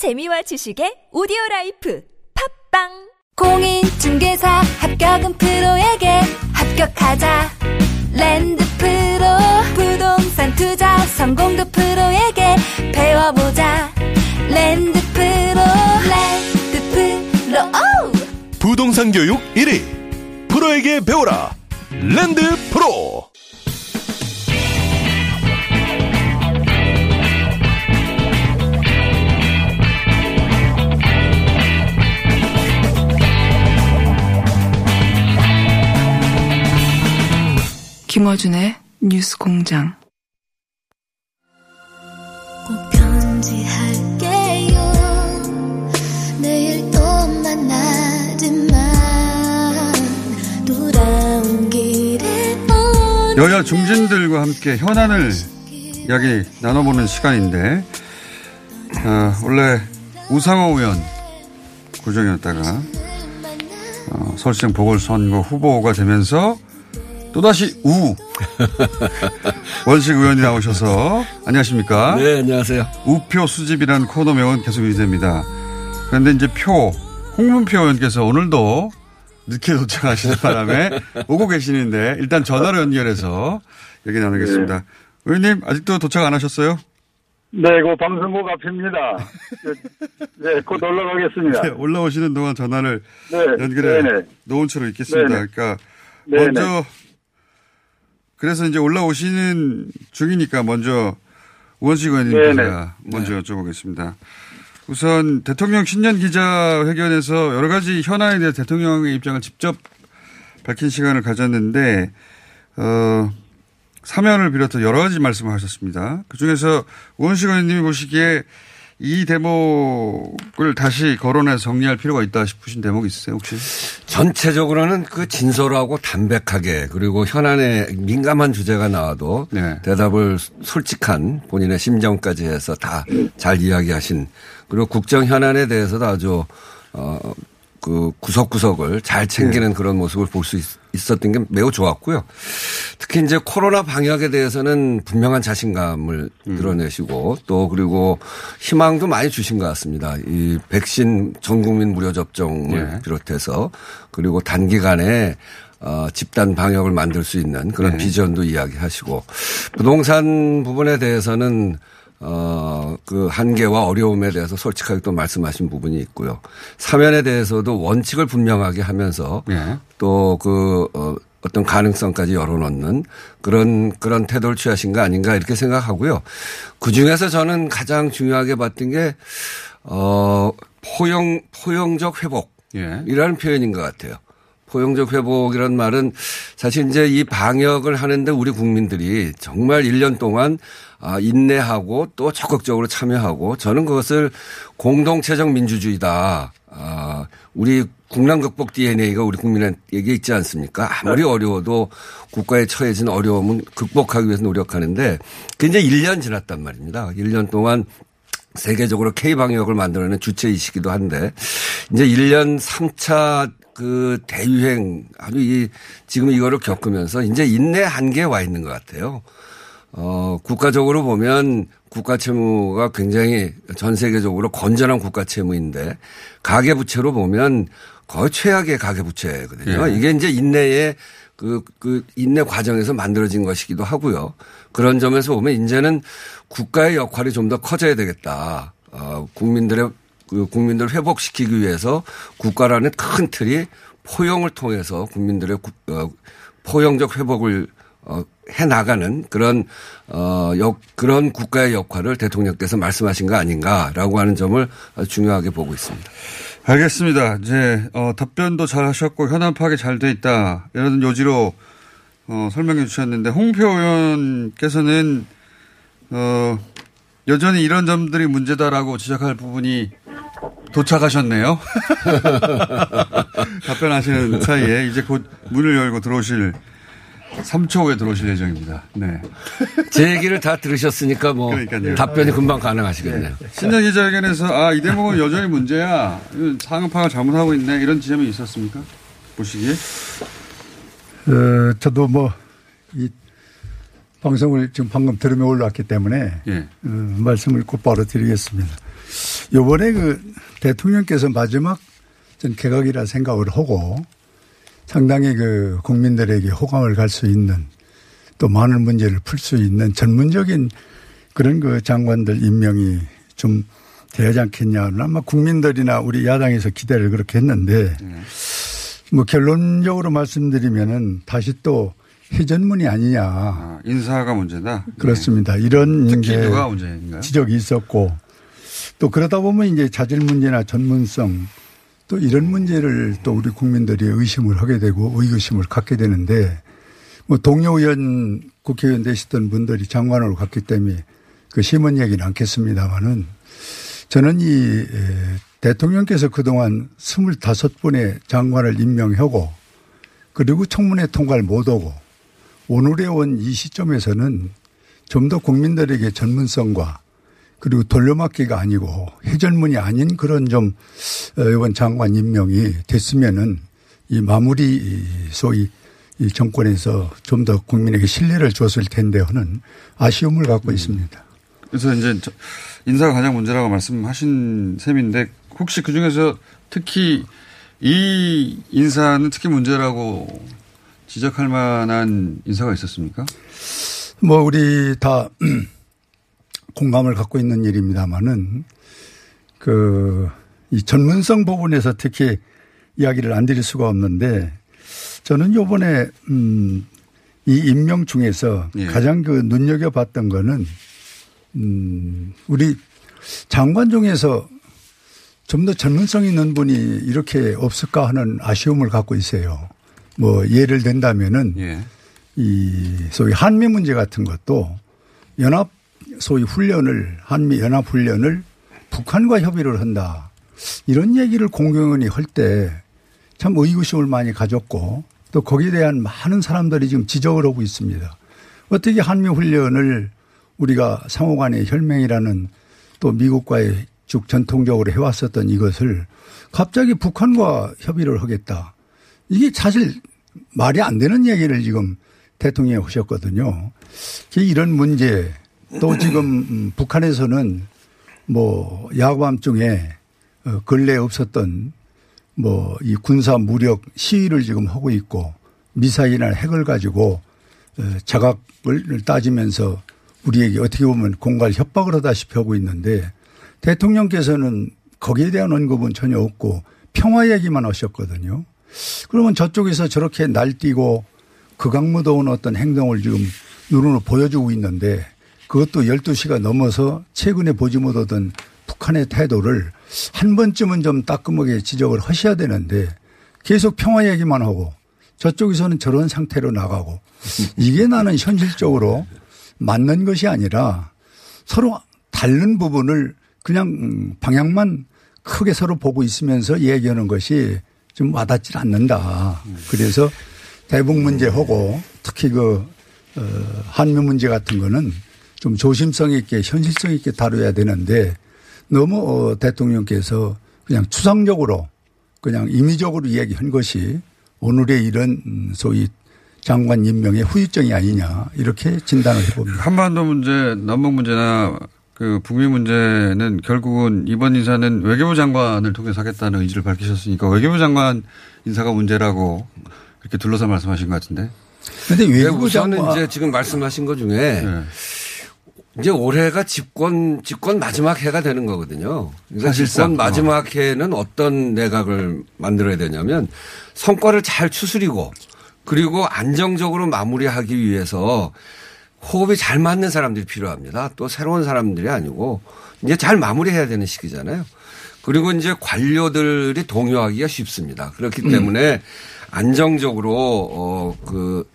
재미와 지식의 오디오 life 팟빵! 공인중개사 합격은 프로에게 합격하자. 랜드 프로 부동산 투자 성공도 프로에게 배워보자. 랜드 프로 랜드 프로. 오 부동산 교육 1위. 프로에게 배워라. 랜드 프로 김어준의 뉴스 공장. 여야 중진들과 함께 현안을 이야기 나눠보는 시간인데 어, 원래 우상호 의원 구정이었다가 어, 서울시장 보궐선거 후보가 되면서 또다시 우 원식 의원이 나오셔서 안녕하십니까? 네, 안녕하세요. 우표 수집이라는 코너 명은 계속 유지됩니다. 그런데 이제 표 홍문표 의원께서 오늘도 늦게 도착하시는 바람에 오고 계시는데 일단 전화로 연결해서 얘기 나누겠습니다. 의원님 아직도 도착 안 하셨어요? 네, 그 방송국 앞입니다. 네, 곧 올라가겠습니다. 네, 올라오시는 동안 전화를 네, 연결해 네네. 놓은 채로 있겠습니다. 네네. 그러니까 네네. 먼저 그래서 이제 올라오시는 중이니까 먼저 우원식 의원님. 제가 먼저 여쭤보겠습니다. 우선 대통령 신년 기자회견에서 여러 가지 현안에 대해 대통령의 입장을 직접 밝힌 시간을 가졌는데 어, 사면을 비롯해 여러 가지 말씀을 하셨습니다. 그중에서 우원식 의원님이 보시기에 이 대목을 다시 거론해서 정리할 필요가 있다 싶으신 대목 있으세요 혹시? 전체적으로는 그 진솔하고 담백하게 그리고 현안에 민감한 주제가 나와도 네. 대답을 솔직한 본인의 심정까지 해서 다 잘 이야기하신 그리고 국정 현안에 대해서도 아주 어, 그 구석구석을 잘 챙기는 그런 모습을 볼 수 있었던 게 매우 좋았고요. 특히 이제 코로나 방역에 대해서는 분명한 자신감을 드러내시고 또 그리고 희망도 많이 주신 것 같습니다. 이 백신 전 국민 무료 접종을 네. 비롯해서 그리고 단기간에 어, 집단 방역을 만들 수 있는 그런 네. 비전도 이야기하시고 부동산 부분에 대해서는 어, 그 한계와 어려움에 대해서 솔직하게 또 말씀하신 부분이 있고요. 사면에 대해서도 원칙을 분명하게 하면서 네. 또 그, 어, 어떤 가능성까지 열어놓는 그런, 그런 태도를 취하신 거 아닌가 이렇게 생각하고요. 그 중에서 저는 가장 중요하게 봤던 게, 어, 포용, 포용적 회복. 예. 이라는 표현인 것 같아요. 포용적 회복이란 말은 사실 이제 이 방역을 하는데 우리 국민들이 정말 1년 동안 아, 인내하고 또 적극적으로 참여하고 저는 그것을 공동체적 민주주의다. 아, 우리 국난 극복 DNA가 우리 국민에게 있지 않습니까? 아무리 어려워도 국가에 처해진 어려움은 극복하기 위해서 노력하는데 이제 1년 지났단 말입니다. 1년 동안 세계적으로 K방역을 만들어낸 주체이시기도 한데 이제 1년 3차 그 대유행 아주 이 지금 이거를 겪으면서 이제 인내 한계에 와 있는 것 같아요. 어, 국가적으로 보면 국가 채무가 굉장히 전 세계적으로 건전한 국가 채무인데 가계 부채로 보면 거의 최악의 가계 부채거든요. 예. 이게 이제 인내의 그, 그 인내 과정에서 만들어진 것이기도 하고요. 그런 점에서 보면 이제는 국가의 역할이 좀 더 커져야 되겠다. 어, 국민들의 그 국민들을 회복시키기 위해서 국가라는 큰 틀이 포용을 통해서 국민들의 구- 어, 포용적 회복을 어, 해 나가는 그런 어, 역, 그런 국가의 역할을 대통령께서 말씀하신 거 아닌가라고 하는 점을 중요하게 보고 있습니다. 알겠습니다. 이제 어, 답변도 잘 하셨고 현안 파악이 잘 돼 있다 이런 요지로 어, 설명해 주셨는데 홍표 의원께서는 어, 여전히 이런 점들이 문제다라고 지적할 부분이 도착하셨네요. 답변하시는 사이에 이제 곧 문을 열고 들어오실 3초 후에 들어오실 예정입니다. 네. 제 얘기를 다 들으셨으니까 뭐 그러니까요. 답변이 금방 가능하시겠네요. 신년 기자회견에서 아, 이 대목은 여전히 문제야. 파악을 잘못하고 있네. 이런 지점이 있었습니까? 보시기에? 어, 저도 뭐, 이 방송을 지금 방금 들으며 올라왔기 때문에 예. 어, 말씀을 곧바로 드리겠습니다. 요번에 그 대통령께서 마지막 전 개각이라 생각을 하고 상당히 그 국민들에게 호감을 갈 수 있는 또 많은 문제를 풀 수 있는 전문적인 그런 그 장관들 임명이 좀 되지 않겠냐. 아마 국민들이나 우리 야당에서 기대를 그렇게 했는데 뭐 결론적으로 말씀드리면은 다시 또 회전문이 아니냐. 아, 인사가 문제다. 그렇습니다. 이런 네. 특히 이제 누가 문제인가요? 지적이 있었고 또 그러다 보면 이제 자질 문제나 전문성 또 이런 문제를 또 우리 국민들이 의심을 하게 되고 의구심을 갖게 되는데 뭐 동료 의원 국회의원 되시던 분들이 장관으로 갔기 때문에 그 심은 얘기는 않겠습니다만은 저는 이 에, 대통령께서 그동안 25분의 장관을 임명하고 그리고 청문회 통과를 못하고 오늘에 온 이 시점에서는 좀 더 국민들에게 전문성과 그리고 돌려막기가 아니고 회전문이 아닌 그런 좀 어, 이번 장관 임명이 됐으면은 이 마무리 이 소위 이 정권에서 좀 더 국민에게 신뢰를 줬을 텐데 하는 아쉬움을 갖고 있습니다. 그래서 이제 저- 인사가 가장 문제라고 말씀하신 셈인데 혹시 그 중에서 특히 이 인사는 특히 문제라고 지적할 만한 인사가 있었습니까? 뭐 우리 다 공감을 갖고 있는 일입니다만은 그 이 전문성 부분에서 특히 이야기를 안 드릴 수가 없는데 저는 요번에 음 이 임명 중에서 예. 가장 그 눈여겨봤던 거는 음 우리 장관 중에서 좀 더 전문성 있는 분이 이렇게 없을까 하는 아쉬움을 갖고 있어요. 뭐 예를 든다면은 예. 이 소위 한미 문제 같은 것도 연합 소위 훈련을 한미 연합 훈련을 북한과 협의를 한다. 이런 얘기를 공경원이 할 때 참 의구심을 많이 가졌고 또 거기에 대한 많은 사람들이 지금 지적을 하고 있습니다. 어떻게 한미 훈련을 우리가 상호간의 혈맹이라는 또 미국과의 쭉 전통적으로 해왔었던 이것을 갑자기 북한과 협의를 하겠다. 이게 사실 말이 안 되는 얘기를 지금 대통령이 하셨거든요. 이런 문제 또 지금 음, 북한에서는 뭐 야밤중에 어, 근래에 없었던 뭐 이 군사 무력 시위를 지금 하고 있고 미사일이나 핵을 가지고 어, 자각을 따지면서 우리에게 어떻게 보면 공갈 협박을 하다시피 하고 있는데 대통령께서는 거기에 대한 언급은 전혀 없고 평화 얘기만 하셨거든요. 그러면 저쪽에서 저렇게 날뛰고 극악무도운 어떤 행동을 지금 눈으로 보여주고 있는데 그것도 12시가 넘어서 최근에 보지 못하던 북한의 태도를 한 번쯤은 좀 따끔하게 지적을 하셔야 되는데 계속 평화 얘기만 하고 저쪽에서는 저런 상태로 나가고 이게 나는 현실적으로 맞는 것이 아니라 서로 다른 부분을 그냥 음, 방향만 크게 서로 보고 있으면서 얘기하는 것이 좀 와닿질 않는다. 그래서 대북 문제하고 특히 그 어, 한미 문제 같은 거는 좀 조심성 있게 현실성 있게 다뤄야 되는데 너무 어, 대통령께서 그냥 추상적으로 그냥 임의적으로 이야기한 것이 오늘의 이런 음, 소위 장관 임명의 후유증이 아니냐 이렇게 진단을 해봅니다. 한반도 문제, 남북 문제나 그 북미 문제는 결국은 이번 인사는 외교부 장관을 통해서 하겠다는 의지를 밝히셨으니까 외교부 장관 인사가 문제라고 이렇게 둘러서 말씀하신 것 같은데. 그런데 네, 외교부 장관 이제 지금 말씀하신 것 중에 네. 이제 올해가 집권 집권 마지막 해가 되는 거거든요. 그러니까 사실상. 집권 마지막 해는 어떤 내각을 만들어야 되냐면 성과를 잘 추스리고 그리고 안정적으로 마무리하기 위해서 호흡이 잘 맞는 사람들이 필요합니다. 또 새로운 사람들이 아니고 이제 잘 마무리해야 되는 시기잖아요. 그리고 이제 관료들이 동요하기가 쉽습니다. 그렇기 때문에 안정적으로 어그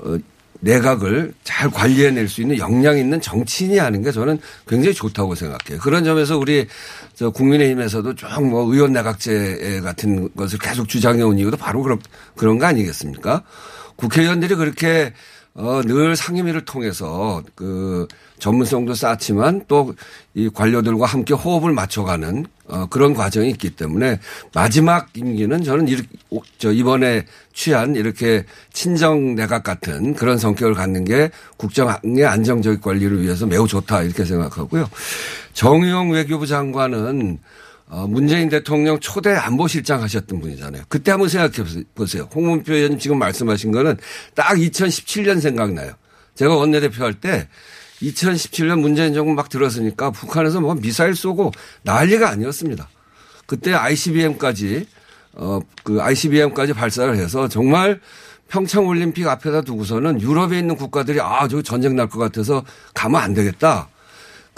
어, 내각을 잘 관리해낼 수 있는 역량 있는 정치인이 하는 게 저는 굉장히 좋다고 생각해요. 그런 점에서 우리 저 국민의힘에서도 쭉뭐 의원 내각제 같은 것을 계속 주장해 온 이유도 바로 그런, 그런 거 아니겠습니까? 국회의원들이 그렇게 어, 늘 상임위를 통해서 그 전문성도 쌓지만 또 이 관료들과 함께 호흡을 맞춰가는 어, 그런 과정이 있기 때문에 마지막 임기는 저는 이렇게 저 이번에 취한 이렇게 친정 내각 같은 그런 성격을 갖는 게 국정의 안정적 관리를 위해서 매우 좋다 이렇게 생각하고요. 정의용 외교부 장관은 어, 문재인 대통령 초대 안보실장 하셨던 분이잖아요. 그때 한번 생각해 보세요. 홍문표 의원님 지금 말씀하신 거는 딱 2017년 생각나요. 제가 원내대표 할 때 2017년 문재인 정부 막 들었으니까 북한에서 뭐 미사일 쏘고 난리가 아니었습니다. 그때 ICBM까지 어, 그 ICBM까지 발사를 해서 정말 평창 올림픽 앞에다 두고서는 유럽에 있는 국가들이 아, 저기 전쟁 날 것 같아서 가면 안 되겠다.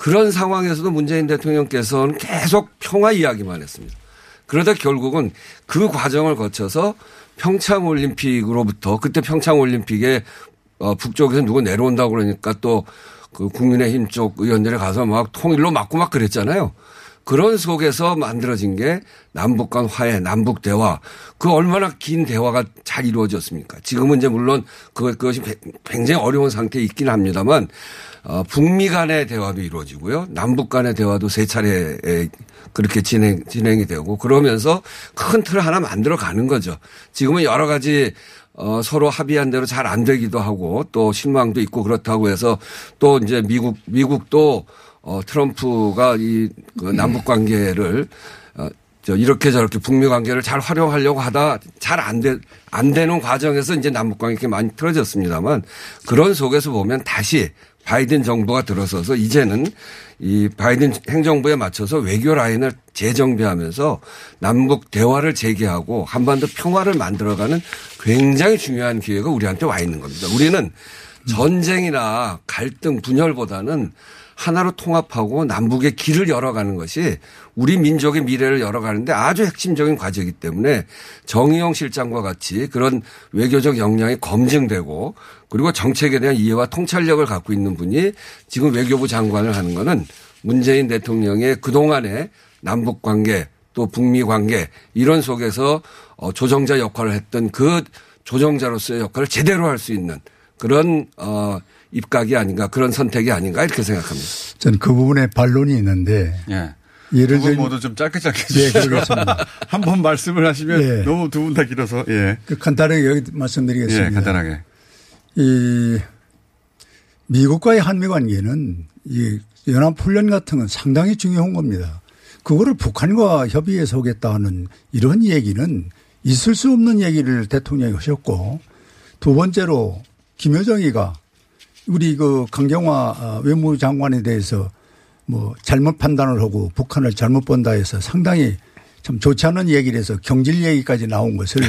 그런 상황에서도 문재인 대통령께서는 계속 평화 이야기만 했습니다. 그러다 결국은 그 과정을 거쳐서 평창 올림픽으로부터 그때 평창 올림픽에 어, 북쪽에서 누구 내려온다고 그러니까 또 그 국민의힘 쪽 의원들이 가서 막 통일로 맞고 막 그랬잖아요. 그런 속에서 만들어진 게 남북 간 화해, 남북 대화. 그 얼마나 긴 대화가 잘 이루어졌습니까? 지금은 이제 물론 그것이 굉장히 어려운 상태에 있긴 합니다만 어, 북미 간의 대화도 이루어지고요. 남북 간의 대화도 세 차례 그렇게 진행, 진행이 되고 그러면서 큰 틀을 하나 만들어 가는 거죠. 지금은 여러 가지 어, 서로 합의한 대로 잘 안 되기도 하고 또 실망도 있고 그렇다고 해서 또 이제 미국, 미국도 어, 트럼프가 이 그 남북 관계를 어, 저 이렇게 저렇게 북미 관계를 잘 활용하려고 하다 잘 안 돼, 안 되는 과정에서 이제 남북 관계가 많이 틀어졌습니다만 그런 속에서 보면 다시 바이든 정부가 들어서서 이제는 이 바이든 행정부에 맞춰서 외교 라인을 재정비하면서 남북 대화를 재개하고 한반도 평화를 만들어가는 굉장히 중요한 기회가 우리한테 와 있는 겁니다. 우리는 전쟁이나 갈등 분열보다는 하나로 통합하고 남북의 길을 열어가는 것이 우리 민족의 미래를 열어가는데 아주 핵심적인 과제이기 때문에 정의용 실장과 같이 그런 외교적 역량이 검증되고 그리고 정책에 대한 이해와 통찰력을 갖고 있는 분이 지금 외교부 장관을 하는 거는 문재인 대통령의 그동안의 남북 관계 또 북미 관계 이런 속에서 어, 조정자 역할을 했던 그 조정자로서의 역할을 제대로 할 수 있는 그런 어 입각이 아닌가 그런 선택이 아닌가 이렇게 생각합니다. 저는 그 부분에 반론이 있는데 예. 예를 두분 들면 모두 좀 짧게 짧게 예. 그러겠습니다. 한 번 말씀을 하시면 예. 너무 두 분 다 길어서 예. 그 간단하게 여기 말씀드리겠습니다. 예, 간단하게. 이 미국과의 한미 관계는 이 연합 훈련 같은 건 상당히 중요한 겁니다. 그거를 북한과 협의해서 하겠다는 이런 얘기는 있을 수 없는 얘기를 대통령이 하셨고 두 번째로 김여정이가 우리 그 강경화 어, 외무부 장관에 대해서 뭐 잘못 판단을 하고 북한을 잘못 본다 해서 상당히 참 좋지 않은 얘기를 해서 경질 얘기까지 나온 것을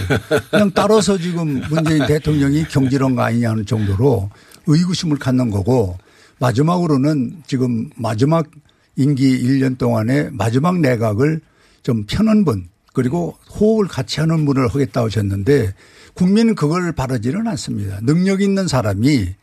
그냥 따라서 지금 문재인 대통령이 경질한 거 아니냐는 정도로 의구심을 갖는 거고 마지막으로는 지금 마지막 임기 1년 동안에 마지막 내각을 좀 펴는 분 그리고 호흡을 같이 하는 분을 하겠다고 하셨는데 국민은 그걸 바라지는 않습니다. 능력 있는 사람이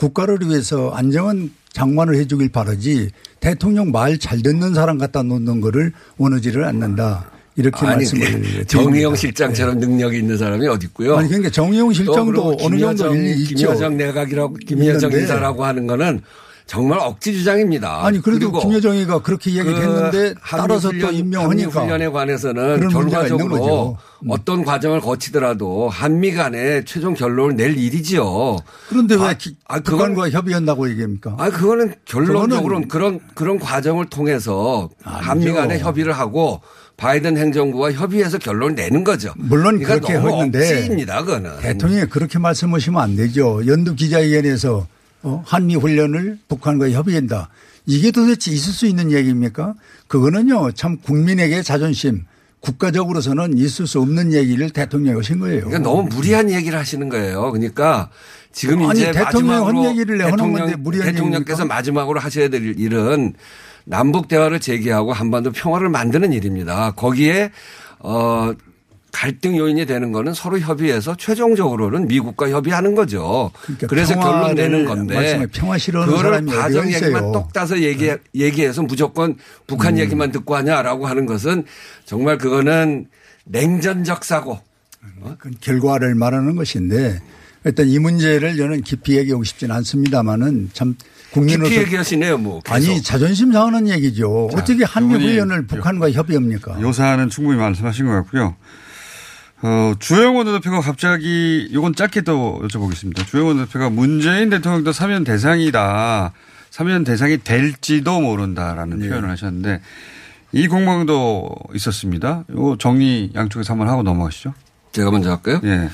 국가를 위해서 안정한 장관을 해 주길 바라지 대통령 말 잘 듣는 사람 갖다 놓는 거를 원하지를 않는다. 이렇게 아니, 말씀을 그게 정의용 드립니다. 실장처럼 능력이 있는 사람이 어디 있고요. 아니 그러니까 정의용 실장도 어느 정도 일리 있죠. 김여정 내각이라고 김여정. 인사라고 하는 거는 정말 억지 주장입니다. 아니 그래도 김여정이가 그렇게 얘기를 그 했는데 따라서 훈련, 또 임명하니까 훈련에 관해서는 결과적으로. 음. 어떤 과정을 거치더라도 한미 간에 최종 결론을 낼 일이지요. 그런데 왜 아, 기- 아, 그건 북한과 협의한다고 얘기합니까? 아, 그거는 결론적으로는 저거는- 그런 그런 과정을 통해서 아니죠. 한미 간에 협의를 하고 바이든 행정부와 협의해서 결론을 내는 거죠. 물론 그러니까 그렇게 했는데 억지입니다, 그거는. 대통령이 그렇게 말씀하시면 안 되죠. 연두 기자회견에서 어, 한미 훈련을 북한과 협의한다. 이게 도대체 있을 수 있는 얘기입니까? 그거는요 참 국민에게 자존심 국가적으로서는 있을 수 없는 얘기를 대통령이 하신 거예요. 그러니까 너무 무리한 얘기를 하시는 거예요. 그러니까 지금 아니, 이제 대통령이 한 마지막으로 얘기를 하는 대통령, 건데 무리한 대통령께서 얘기입니까? 마지막으로 하셔야 될 일은 남북 대화를 재개하고 한반도 평화를 만드는 일입니다. 거기에 어 갈등 요인이 되는 거는 서로 협의해서 최종적으로는 미국과 협의하는 거죠. 그러니까 그래서 결론 평화를 내는 건데 평화 싫어하는 그거를 과정 얘기만 있어요. 네. 똑 따서 얘기 얘기해서 무조건 북한 음. 얘기만 듣고 하냐라고 하는 것은 정말 그거는 냉전적 사고. 그 결과를 말하는 것인데 일단 이 문제를 저는 깊이 얘기하고 싶지는 않습니다만은 참 국민으로서 깊이 얘기하시네요, 뭐. 계속. 아니 자존심 상하는 얘기죠. 어떻게 한미 훈련을 북한과 협의합니까? 요사는 충분히 말씀하신 것 같고요. 어, 주영 원내대표가 갑자기 이건 짧게 또 여쭤보겠습니다. 주영 원내대표가 문재인 대통령도 사면 대상이다. 사면 대상이 될지도 모른다라는 네. 표현을 하셨는데 이 공방도 있었습니다. 이거 정리 양쪽에서 한번 하고 넘어가시죠. 제가 먼저 할까요? 예.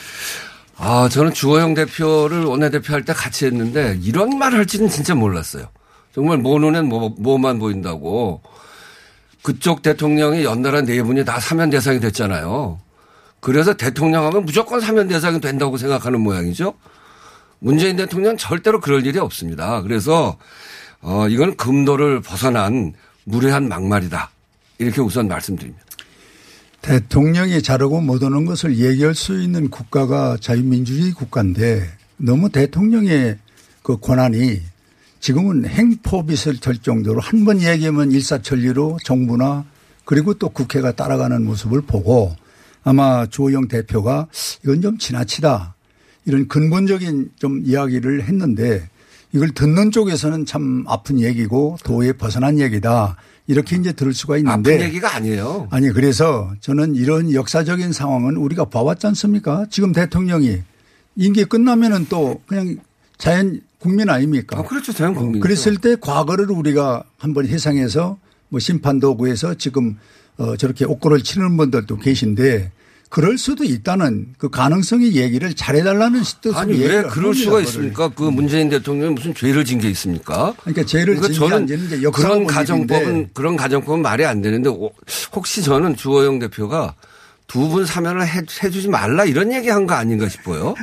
아, 저는 주호영 대표를 원내대표 할 때 같이 했는데 이런 말 할지는 진짜 몰랐어요. 정말 뭐 눈엔 뭐, 뭐만 보인다고. 그쪽 대통령이 연달아 네 분이 다 사면 대상이 됐잖아요. 그래서 대통령 하면 무조건 사면 대상이 된다고 생각하는 모양이죠. 문재인 대통령은 절대로 그럴 일이 없습니다. 그래서 어, 이건 금도를 벗어난 무례한 막말이다. 이렇게 우선 말씀드립니다. 대통령이 자르고 못 오는 것을 얘기할 수 있는 국가가 자유민주주의 국가인데 너무 대통령의 그 권한이 지금은 행포빗을 될 정도로 한 번 얘기하면 일사천리로 정부나 그리고 또 국회가 따라가는 모습을 보고 아마 주호영 대표가 이건 좀 지나치다 이런 근본적인 좀 이야기를 했는데 이걸 듣는 쪽에서는 참 아픈 얘기고 도에 벗어난 얘기다 이렇게 이제 들을 수가 있는데 아픈 얘기가 아니에요. 아니 그래서 저는 이런 역사적인 상황은 우리가 봐왔지 않습니까? 지금 대통령이 임기 끝나면은 또 그냥 자연 국민 아닙니까? 아, 그렇죠. 자연 국민. 그랬을 때 과거를 우리가 한번 해상해서 뭐 심판도 구해서 지금 어 저렇게 옥고를 치는 분들도 계신데 그럴 수도 있다는 그 가능성의 얘기를 잘해달라는 뜻으로 아니 왜 그럴 수가. 있습니까? 그 문재인 대통령이 무슨 죄를 진 게 있습니까? 그러니까 죄를 그러니까 저는 게 그런 가정법은 그런 가정법은 말이 안 되는데 오- 혹시 저는 주호영 대표가 두 분 사면을 해, 해주지 말라 이런 얘기한 거 아닌가 싶어요.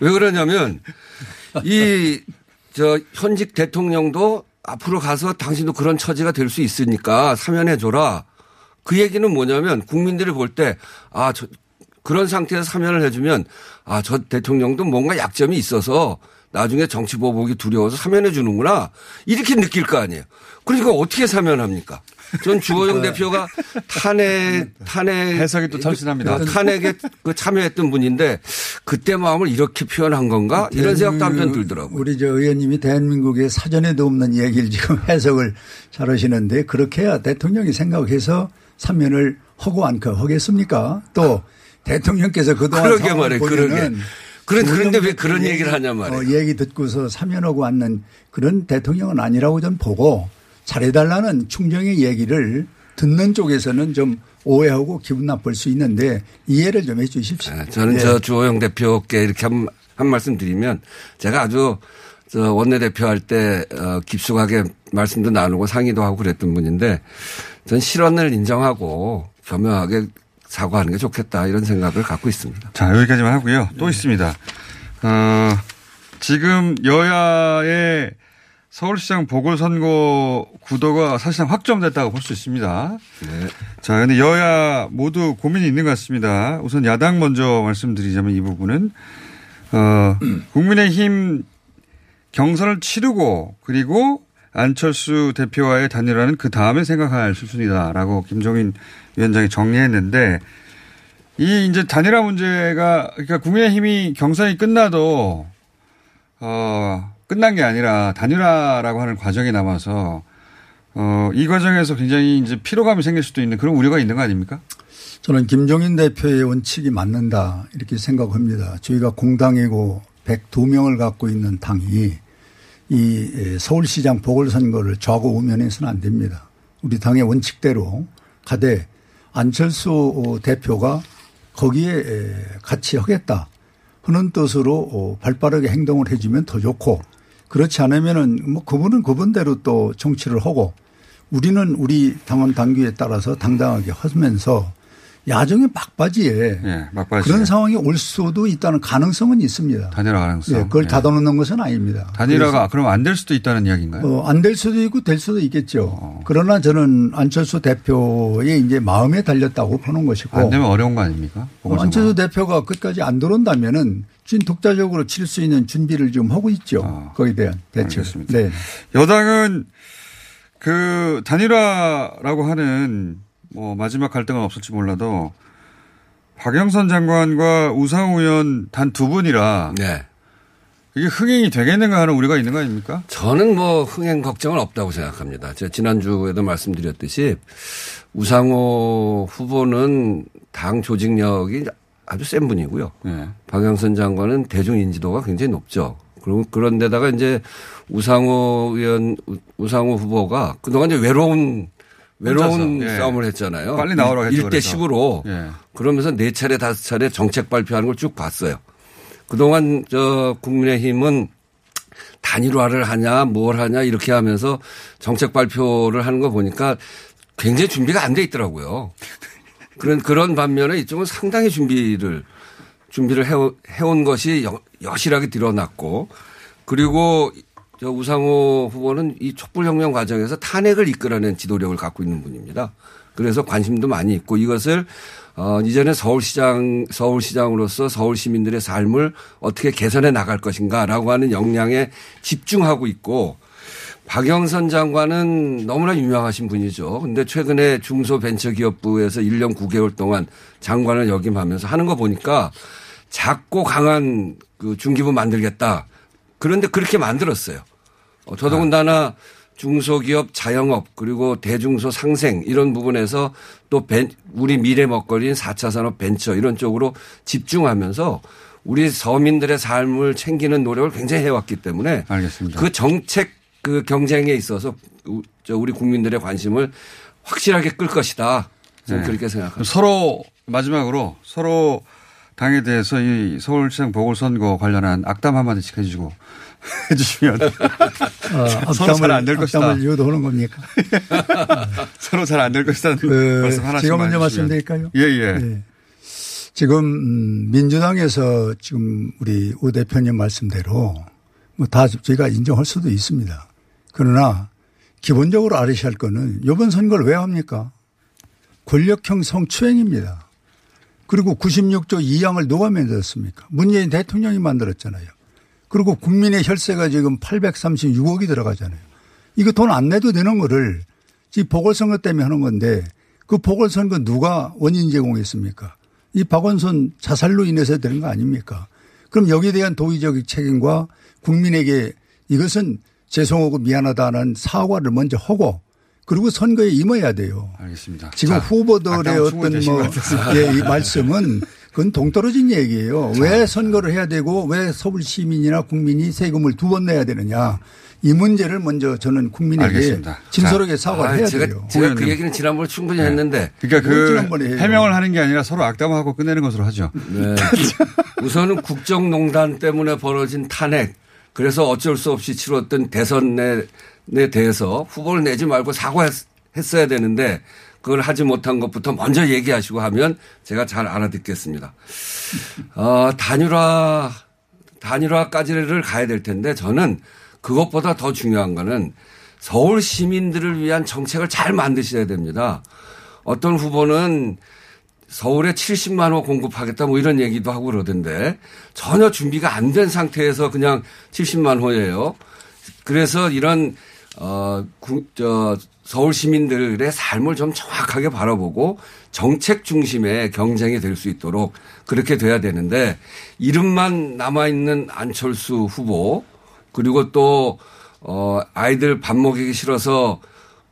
왜 그러냐면 이 저 현직 대통령도 앞으로 가서 당신도 그런 처지가 될 수 있으니까 사면해 줘라. 그 얘기는 뭐냐면 국민들이 볼 때 아, 저 그런 상태에서 사면을 해주면 아, 저 대통령도 뭔가 약점이 있어서 나중에 정치 보복이 두려워서 사면해 주는구나. 이렇게 느낄 거 아니에요. 그러니까 어떻게 사면합니까? 전 주호영 대표가 탄핵, 탄핵. 해석이 또 참신합니다. 탄핵에 그 참여했던 분인데 그때 마음을 이렇게 표현한 건가? 이런 생각도 한편 들더라고요. 우리 저 의원님이 대한민국의 사전에도 없는 얘기를 지금 해석을 잘 하시는데 그렇게 해야 대통령이 생각해서 사면을 하고 않고 하겠습니까? 또 대통령께서 그동안 그러게 말이에요. 그러게. 그런- 그런데 왜 그런 얘기- 얘기를 하냐 말이에요. 어, 얘기 듣고서 사면하고 않는 그런 대통령은 아니라고 전 보고 잘해달라는 충정의 얘기를 듣는 쪽에서는 좀 오해하고 기분 나쁠 수 있는데 이해를 좀 해 주십시오. 네, 저는 예. 저 주호영 대표께 이렇게 한, 한 말씀 드리면 제가 아주 저 원내대표 할때 어, 깊숙하게 말씀도 나누고 상의도 하고 그랬던 분인데 전 실언을 인정하고 겸허하게 사과하는 게 좋겠다 이런 생각을 갖고 있습니다. 자, 여기까지만 하고요. 또 있습니다. 어, 지금 여야의 서울시장 보궐선거 구도가 사실상 확정됐다고 볼 수 있습니다. 네. 자, 근데 여야 모두 고민이 있는 것 같습니다. 우선 야당 먼저 말씀드리자면 이 부분은, 어, 국민의힘 경선을 치르고 그리고 안철수 대표와의 단일화는 그 다음에 생각할 수순이다라고 김종인 위원장이 정리했는데 이 이제 단일화 문제가 그러니까 국민의힘이 경선이 끝나도 어 끝난 게 아니라 단일화라고 하는 과정이 남아서 어 이 과정에서 굉장히 이제 피로감이 생길 수도 있는 그런 우려가 있는 거 아닙니까? 저는 김종인 대표의 원칙이 맞는다 이렇게 생각합니다. 저희가 공당이고 102명을 갖고 있는 당이 이 서울시장 보궐선거를 좌고 우면해서는 안 됩니다. 우리 당의 원칙대로 가되 안철수 대표가 거기에 같이 하겠다 하는 뜻으로 발빠르게 행동을 해주면 더 좋고 그렇지 않으면은 뭐 그분은 그분대로 또 정치를 하고 우리는 우리 당원 당규에 따라서 당당하게 하면서 야정의 막바지에 예, 막바지에. 그런 상황이 올 수도 있다는 가능성은 있습니다. 단일화 가능성. 예, 그걸 예. 닫아놓는 것은 아닙니다. 단일화가 그럼 안 될 수도 있다는 이야기인가요? 어, 안 될 수도 있고 될 수도 있겠죠. 어. 그러나 저는 안철수 대표의 이제 마음에 달렸다고 보는 것이고 안 되면 어려운 거 아닙니까? 어. 안철수 대표가 끝까지 안 들어온다면은 진 독자적으로 칠 수 있는 준비를 지금 하고 있죠. 아, 거기에 대한 대책. 알겠습니다. 네. 여당은 그 단일화라고 하는 뭐 마지막 갈등은 없을지 몰라도 박영선 장관과 우상호 의원 단 두 분이라 네. 이게 흥행이 되겠는가 하는 우려가 있는 거 아닙니까? 저는 뭐 흥행 걱정은 없다고 생각합니다. 제가 지난주에도 말씀드렸듯이 우상호 후보는 당 조직력이 아주 센 분이고요. 네. 박영선 장관은 대중 인지도가 굉장히 높죠. 그리고 그런데다가 이제 우상호 의원, 우- 우상호 후보가 그동안 이제 외로운 외로운 혼자서, 예. 싸움을 했잖아요. 빨리 나오라고 했죠, 1대 그래서. 10으로. 예. 그러면서 네 차례 다섯 차례 정책 발표하는 걸 쭉 봤어요. 그동안 저 국민의힘은 단일화를 하냐 뭘 하냐 이렇게 하면서 정책 발표를 하는 거 보니까 굉장히 준비가 안 돼 있더라고요. 그런 그런 반면에 이쪽은 상당히 준비를 준비를 해오, 해온 것이 여, 여실하게 드러났고 그리고 저 우상호 후보는 이 촛불혁명 과정에서 탄핵을 이끌어낸 지도력을 갖고 있는 분입니다. 그래서 관심도 많이 있고 이것을 어, 이제는 서울시장, 서울시장으로서 서울 시민들의 삶을 어떻게 개선해 나갈 것인가라고 하는 역량에 집중하고 있고 박영선 장관은 너무나 유명하신 분이죠. 근데 최근에 중소벤처기업부에서 1년 9개월 동안 장관을 역임하면서 하는 거 보니까 작고 강한 그 중기부 만들겠다. 그런데 그렇게 만들었어요. 어, 더더군다나 중소기업 자영업 그리고 대중소 상생 이런 부분에서 또 벤, 우리 미래 먹거리인 4차 산업 벤처 이런 쪽으로 집중하면서 우리 서민들의 삶을 챙기는 노력을 굉장히 해왔기 때문에 알겠습니다. 그 정책 그 경쟁에 있어서 우- 우리 국민들의 관심을 확실하게 끌 것이다. 저는 네. 그렇게 생각합니다. 서로 마지막으로 서로 당에 대해서 이 서울시장 보궐선거 관련한 악담 한마디씩 해주고 해주시면 어, 서로 잘 안 될 것이다. 악담을 유도하는 겁니까? 서로 잘 안 될 것이다는 그 말씀 하나씩 제가 먼저 말씀드릴까요? 예, 예. 네. 지금 음, 민주당에서 지금 우리 우 대표님 말씀대로 뭐 다 저희가 인정할 수도 있습니다. 그러나 기본적으로 알으셔야 할 거는 이번 선거를 왜 합니까? 권력형 성추행입니다. 그리고 96조 2항을 누가 만들었습니까? 문재인 대통령이 만들었잖아요. 그리고 국민의 혈세가 지금 836억이 들어가잖아요. 이거 돈 안 내도 되는 거를 지금 보궐선거 때문에 하는 건데 그 보궐선거 누가 원인 제공했습니까? 이 박원순 자살로 인해서 되는 거 아닙니까? 그럼 여기에 대한 도의적 책임과 국민에게 이것은 죄송하고 미안하다는 사과를 먼저 하고 그리고 선거에 임해야 돼요. 알겠습니다. 지금 자, 후보들의 어떤 뭐. 예, 이 말씀은 그건 동떨어진 얘기예요. 왜 선거를 해야 되고 왜 서울 시민이나 국민이 세금을 두 번 내야 되느냐. 이 문제를 먼저 저는 국민에게 알겠습니다. 진솔하게 사과를 아, 해야 제가, 돼요. 제가 그. 얘기는 지난번에 충분히 했는데 그러니까 뭘 그. 해명을 하는 게 아니라 서로 악담하고 끝내는 것으로 하죠. 네. 우선은 국정농단 때문에 벌어진 탄핵 그래서 어쩔 수 없이 치렀던 대선에 대해서 후보를 내지 말고 사과했어야 되는데 그걸 하지 못한 것부터 먼저 얘기하시고 하면 제가 잘 알아듣겠습니다. 어, 단일화, 단일화까지를 가야 될 텐데 저는 그것보다 더 중요한 거는 서울 시민들을 위한 정책을 잘 만드셔야 됩니다. 어떤 후보는 서울에 70만 호 공급하겠다 뭐 이런 얘기도 하고 그러던데 전혀 준비가 안 된 상태에서 그냥 70만 호예요. 그래서 이런 어저 서울 시민들의 삶을 좀 정확하게 바라보고 정책 중심의 경쟁이 될 수 있도록 그렇게 돼야 되는데 이름만 남아 있는 안철수 후보 그리고 또 어, 아이들 밥 먹이기 싫어서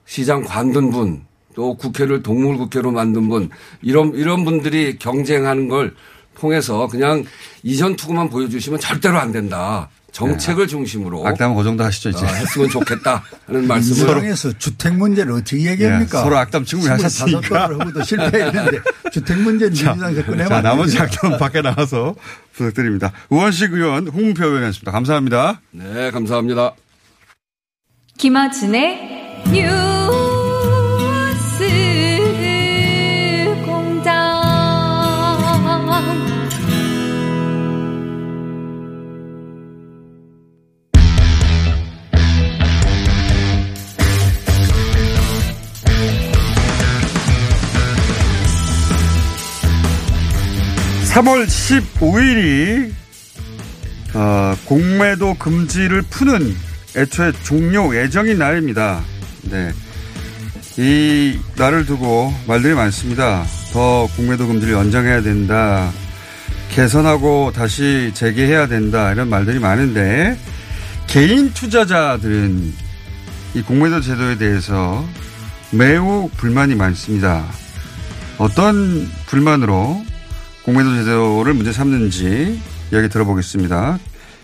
시장 관둔 분, 또 국회를 동물 국회로 만든 분, 이런, 이런 분들이 경쟁하는 걸 통해서 그냥 이전 투구만 보여주시면 절대로 안 된다. 정책을 중심으로 악담은 그 정도 하시죠, 이제. 어, 했으면 좋겠다 하는 말씀을 민주당에서 주택 문제를 어떻게 얘기합니까? 예, 서로 악담 충분히 하셨으니까. 25번을 하고도 실패했는데 주택 문제는 민주당에서 꺼내면 자, 안 나머지. 악담은 밖에 나와서 부탁드립니다. 우원식 의원, 홍문표 의원이었습니다. 감사합니다. 네, 감사합니다. 김어준의 뉴 3월 15일이 어, 공매도 금지를 푸는 애초에 종료 예정인 날입니다. 네. 이 날을 두고 말들이 많습니다. 더 공매도 금지를 연장해야 된다. 개선하고 다시 재개해야 된다. 이런 말들이 많은데 개인 투자자들은 이 공매도 제도에 대해서 매우 불만이 많습니다. 어떤 불만으로 공매도 제도를 문제 삼는지 이야기 들어보겠습니다.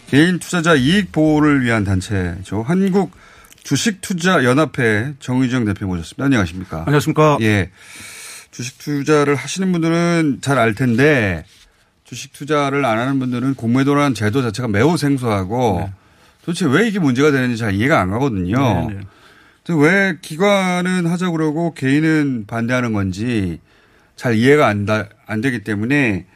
개인 투자자 이익 보호를 위한 단체죠. 한국 주식투자연합회 정의정 대표 모셨습니다. 안녕하십니까? 안녕하십니까? 예. 주식 투자를 하시는 분들은 잘 알 텐데 주식 투자를 안 하는 분들은 공매도라는 제도 자체가 매우 생소하고 네. 도대체 왜 이게 문제가 되는지 잘 이해가 안 가거든요. 네, 네. 왜 기관은 하자고 그러고 개인은 반대하는 건지 잘 이해가 안, 다, 안 되기 때문에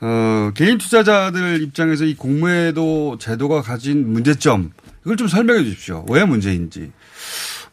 어, 개인 투자자들 입장에서 이 공매도 제도가 가진 문제점 이걸 좀 설명해 주십시오. 왜 문제인지.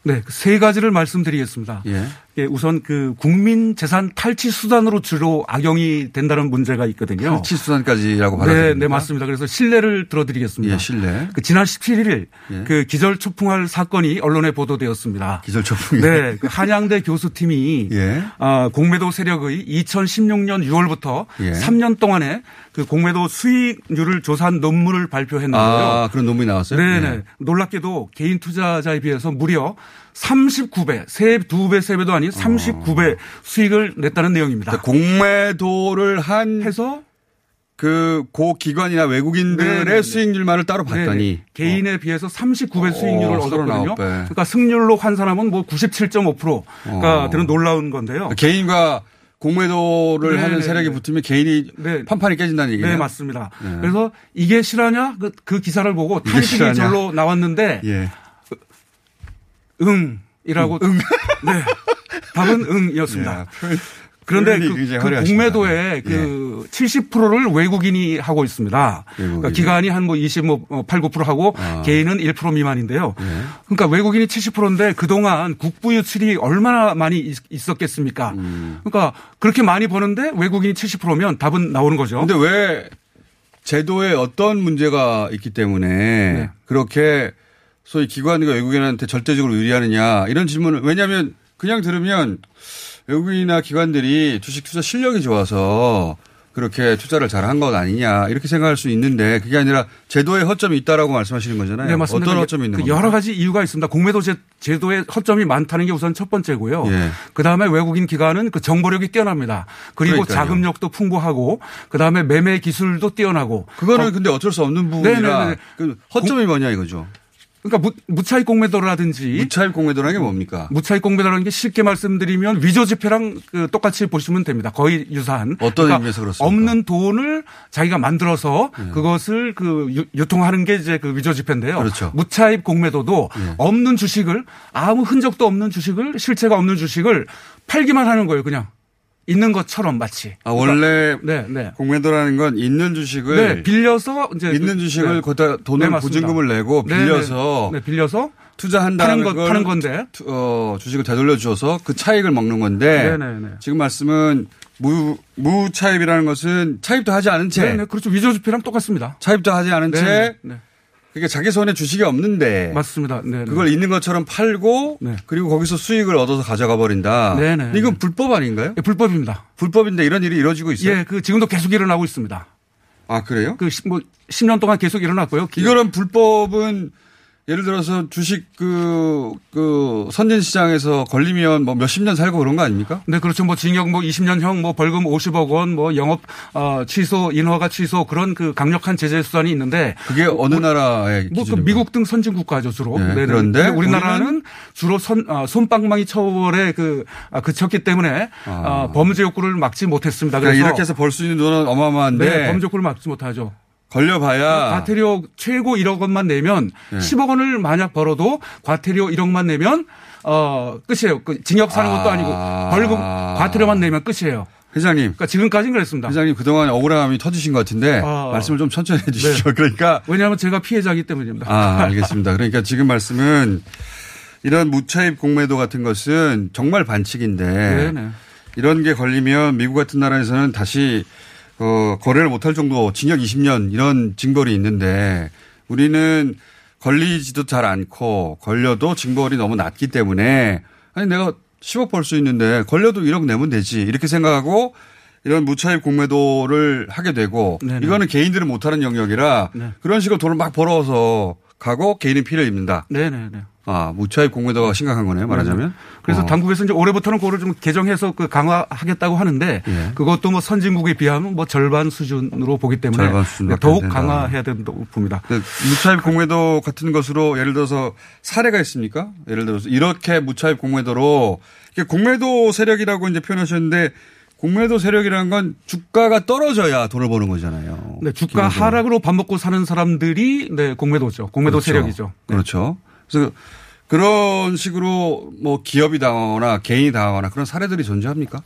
네, 그세 가지를 말씀드리겠습니다. 예. 예, 우선 그 국민 재산 탈취 수단으로 주로 악용이 된다는 문제가 있거든요. 탈취 수단까지라고 네, 받아들입니다. 네, 맞습니다. 그래서 신뢰를 들어드리겠습니다. 예, 신뢰. 그 지난 17일 예. 그 기절 초풍할 사건이 언론에 보도되었습니다. 기절 초풍이. 네, 그 한양대 교수팀이 예. 아, 공매도 세력의 2016년 6월부터 예. 3년 동안에 그 공매도 수익률을 조사한 논문을 발표했는데요. 아, 그런 논문이 나왔어요? 네네. 예. 놀랍게도 개인 투자자에 비해서 무려 39배, 세, 두 배, 세 배도 아닌 39배 수익을 냈다는 내용입니다. 그러니까 공매도를 한 해서 그고 기관이나 외국인들의 네네네. 수익률만을 따로 봤더니 네네. 개인에 비해서 39배 수익률을 어, 얻었거든요. 39배. 그러니까 승률로 환산하면 뭐 97.5%가 어. 되는 놀라운 건데요. 개인과 공매도를 네네네. 하는 세력이 붙으면 개인이 네. 판판이 깨진다는 얘기예요. 네, 맞습니다. 네. 그래서 이게 실화냐? 그, 그 기사를 보고 탄식이? 절로 나왔는데 예. 응 이라고 네. 답은 응이었습니다. 야, 표현- 그런데 표현이 그, 굉장히 그 화려하십니다. 공매도의 그 70%를 외국인이 하고 있습니다. 그러니까. 기관이 한 뭐 25, 8, 9% 하고 아. 개인은 1% 미만인데요. 예. 그러니까 외국인이 70%인데 그동안 국부 유출이 얼마나 많이 있- 있었겠습니까? 음. 그러니까 그렇게 많이 버는데 외국인이 70%면 답은 나오는 거죠. 근데 왜 제도에 어떤 문제가 있기 때문에 네. 그렇게 소위 기관과 외국인한테 절대적으로 유리하느냐 이런 질문을 왜냐하면 그냥 들으면 외국인이나 기관들이 주식 투자 실력이 좋아서 그렇게 투자를 잘 한 것 아니냐 이렇게 생각할 수 있는데 그게 아니라 제도에 허점이 있다라고 말씀하시는 거잖아요. 네, 맞습니다. 어떤 허점이 있는 그? 여러 가지 이유가 있습니다. 공매도 제, 제도에 허점이 많다는 게 우선 첫 번째고요. 예. 그 다음에 외국인 기관은 그 정보력이 뛰어납니다. 그리고 그러니까요. 자금력도 풍부하고 그 다음에 매매 기술도 뛰어나고. 그거는 어, 근데 어쩔 수 없는 부분이라 네네네. 그 허점이 뭐냐 이거죠. 그러니까 무, 무차익 공매도라든지 무차입 공매도라는 게 뭡니까? 무차익 공매도라는 게 쉽게 말씀드리면 위조 지폐랑 그 똑같이 보시면 됩니다. 거의 유사한. 어떤 의미에서 그렇습니까? 네. 없는 돈을 자기가 만들어서 그것을 그 유- 유통하는 게 이제 그 위조 지폐인데요. 그렇죠. 무차익 공매도도 예. 없는 주식을 아무 흔적도 없는 주식을 실체가 없는 주식을 팔기만 하는 거예요. 그냥 있는 것처럼 마치. 아, 원래 네, 네. 공매도라는 건 있는 주식을 네, 빌려서 이제 있는 그- 주식을 네. 거기다 돈을 네. 보증금을 내고 네, 빌려서 빌려서 투자한 파는 다음에 건- 그걸 파는 건데. 투- 어, 주식을 되돌려 주어서 그 차익을 먹는 건데 네, 네, 네. 지금 말씀은 무 무차입이라는 것은 차입도 하지 않은 채 네, 네, 그렇죠. 위조 지폐랑 똑같습니다. 차입도 하지 않은 네, 채 네, 네. 그러니까 자기 손에 주식이 없는데 맞습니다. 네, 네. 그걸 있는 것처럼 팔고 네. 그리고 거기서 수익을 얻어서 가져가 버린다. 네, 네, 이건 네. 불법 아닌가요? 예, 불법입니다. 불법인데 이런 일이 이루어지고 있어요. 예, 그 지금도 계속 일어나고 있습니다. 아 그래요? 그뭐 10년 동안 계속 일어났고요. 이거는 불법은 예를 들어서 주식 그, 그 선진 시장에서 걸리면 뭐 몇십 년 살고 그런 거 아닙니까? 네, 그렇죠. 뭐 징역 뭐 20년형 뭐 벌금 50억 원 뭐 영업 어 취소 인허가 취소 그런 그 강력한 제재 수단이 있는데 그게 어느 나라의 뭐 그? 미국 등 선진 국가죠 주로. 네, 네네. 그런데 근데 우리나라는 주로 선 아, 손방망이 처벌에 그 아, 그쳤기 때문에 아, 범죄 욕구를 막지 못했습니다. 그래서 그러니까 이렇게 해서 벌 수 있는 돈은 어마어마한데 네, 범죄 욕구를 막지 못하죠. 걸려봐야 과태료 최고 1억 원만 내면 네. 10억 원을 만약 벌어도 과태료 1억만 내면 어 끝이에요. 그 징역 사는 것도 아. 아니고 벌금 과태료만 내면 끝이에요. 회장님. 그러니까 지금까지는 그랬습니다. 회장님 그동안 억울함이 터지신 것 같은데 아. 말씀을 좀 천천히 해 주시죠. 그러니까 왜냐하면 제가 피해자이기 때문입니다. 아, 알겠습니다. 그러니까 지금 말씀은 이런 무차입 공매도 같은 것은 정말 반칙인데 네네. 이런 게 걸리면 미국 같은 나라에서는 다시 어, 거래를 못할 정도 징역 20년 이런 징벌이 있는데 우리는 걸리지도 잘 않고 걸려도 징벌이 너무 낮기 때문에 아니 내가 10억 벌 수 있는데 걸려도 1억 내면 되지 이렇게 생각하고 이런 무차입 공매도를 하게 되고 네네. 이거는 개인들은 못하는 영역이라 네. 그런 식으로 돈을 막 벌어서 가고 개인이 피를 입는다. 네네네. 아 무차입 공매도가 심각한 거네요 말하자면. 그래서 어. 당국에서 이제 올해부터는 그거를 좀 개정해서 그 강화하겠다고 하는데 예. 그것도 뭐 선진국에 비하면 뭐 절반 수준으로 보기 때문에 절반 수준밖에 더욱 안 된다. 강화해야 된다고 봅니다. 그 무차입 공매도 같은 것으로 예를 들어서 사례가 있습니까? 예를 들어서 이렇게 무차입 공매도로 공매도 세력이라고 이제 표현하셨는데 공매도 세력이라는 건 주가가 떨어져야 돈을 버는 거잖아요. 네, 주가 기본적으로. 하락으로 밥 먹고 사는 사람들이 네, 공매도죠. 공매도 그렇죠. 세력이죠. 네. 그렇죠. 그래서 그런 식으로 뭐 기업이 당하거나 개인이 당하거나 그런 사례들이 존재합니까?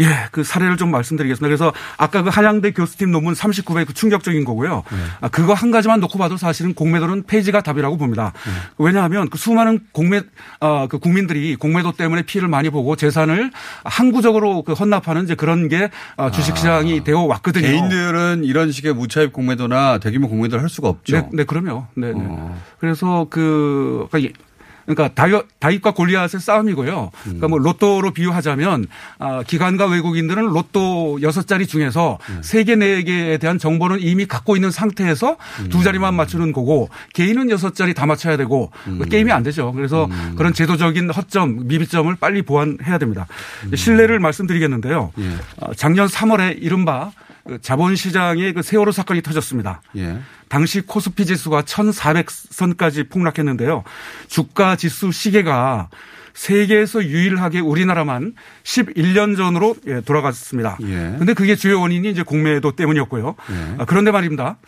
예, 그 사례를 좀 말씀드리겠습니다. 그래서 아까 그 한양대 교수팀 논문 39회 그 충격적인 거고요. 네. 아, 그거 한 가지만 놓고 봐도 사실은 공매도는 폐지가 답이라고 봅니다. 네. 왜냐하면 그 수많은 공매, 아, 그 국민들이 공매도 때문에 피해를 많이 보고 재산을 항구적으로 그 헌납하는 이제 그런 게 아, 주식시장이 되어 왔거든요. 개인들은 이런 식의 무차입 공매도나 대규모 공매도를 할 수가 없죠. 네, 네, 그럼요. 네, 네. 어. 그래서 그, 그러니까 이- 그러니까 다이- 다윗 과 골리앗의 싸움이고요. 그러니까 뭐 로또로 비유하자면 아, 기관과 외국인들은 로또 여섯 자리 중에서 세 개, 네 개에 대한 정보는 이미 갖고 있는 상태에서 두 자리만 맞추는 거고 개인은 여섯 자리 다 맞춰야 되고 그 게임이 안 되죠. 그래서 그런 제도적인 허점, 미비점을 빨리 보완해야 됩니다. 신뢰를 말씀드리겠는데요. 예. 어, 작년 3월에 이른바 그 자본시장의 그 세월호 사건이 터졌습니다. 예. 당시 코스피 지수가 1,400선까지 폭락했는데요. 주가 지수 시계가 세계에서 유일하게 우리나라만 11년 전으로 예, 돌아갔습니다. 예. 근데 그게 주요 원인이 이제 공매도 때문이었고요. 예. 아, 그런데 말입니다.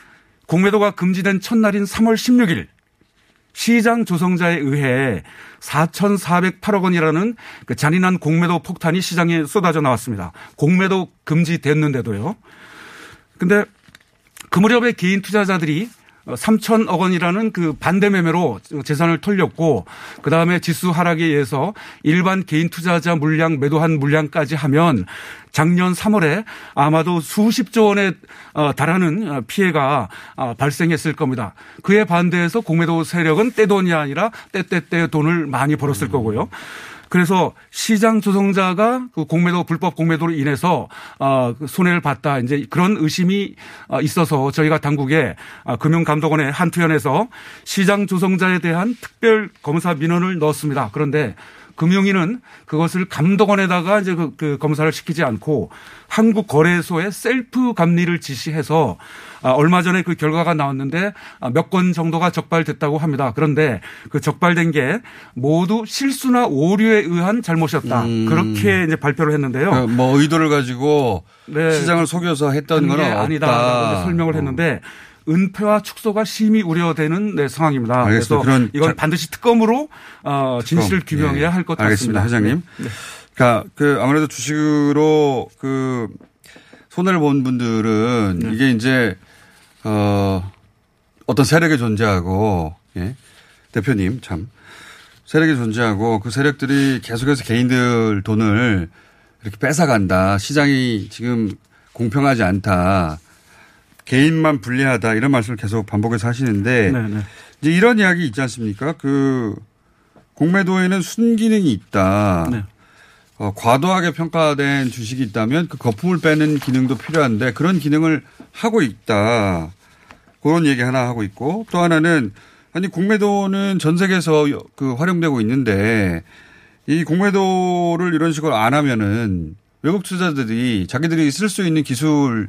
공매도가 금지된 첫날인 3월 16일 시장 조성자에 의해 4,408억 원이라는 그 잔인한 공매도 폭탄이 시장에 쏟아져 나왔습니다. 공매도 금지됐는데도요. 근데 그 무렵에 개인 투자자들이 3천억 원이라는 그 반대 매매로 재산을 털렸고 그다음에 지수 하락에 의해서 일반 개인 투자자 물량 매도한 물량까지 하면 작년 3월에 아마도 수십조 원에 어, 달하는 피해가 어, 발생했을 겁니다. 그에 반대해서 공매도 세력은 떼돈이 아니라 떼떼떼 돈을 많이 벌었을 거고요. 그래서 시장 조성자가 그 공매도 불법 공매도로 인해서 어, 그 손해를 봤다 이제 그런 의심이 어, 있어서 저희가 당국에 아, 금융감독원의 한투연에서 시장 조성자에 대한 특별 검사 민원을 넣었습니다. 그런데 금융위는 그것을 감독원에다가 이제 그, 그 검사를 시키지 않고 한국거래소에 셀프 감리를 지시해서 아, 얼마 전에 그 결과가 나왔는데 아, 몇건 정도가 적발됐다고 합니다. 그런데 그 적발된 게 모두 실수나 오류에 의한 잘못이었다. 음. 그렇게 이제 발표를 했는데요. 그뭐 의도를 가지고 네. 시장을 속여서 했던 게건 이제 설명을 어. 했는데 은폐와 축소가 심히 우려되는 네, 상황입니다. 알겠습니다. 그래서 이건 자- 반드시 특검으로 어, 진실을 특검. 규명해야 예. 할것 알겠습니다. 같습니다. 회장님. 네. 네. 그러니까 그 아무래도 주식으로 그 손해를 본 분들은 네. 이게 이제 어 어떤 세력이 존재하고 예. 대표님 참 세력이 존재하고 그 세력들이 계속해서 개인들 돈을 이렇게 뺏어간다. 시장이 지금 공평하지 않다. 개인만 불리하다. 이런 말씀을 계속 반복해서 하시는데 네, 네. 이제 이런 이야기 있지 않습니까? 그 공매도에는 순기능이 있다. 네. 어, 과도하게 평가된 주식이 있다면 그 거품을 빼는 기능도 필요한데 그런 기능을 하고 있다. 그런 얘기 하나 하고 있고 또 하나는 아니 공매도는 전 세계에서 그 활용되고 있는데 이 공매도를 이런 식으로 안 하면은 외국 투자들이 자기들이 쓸 수 있는 기술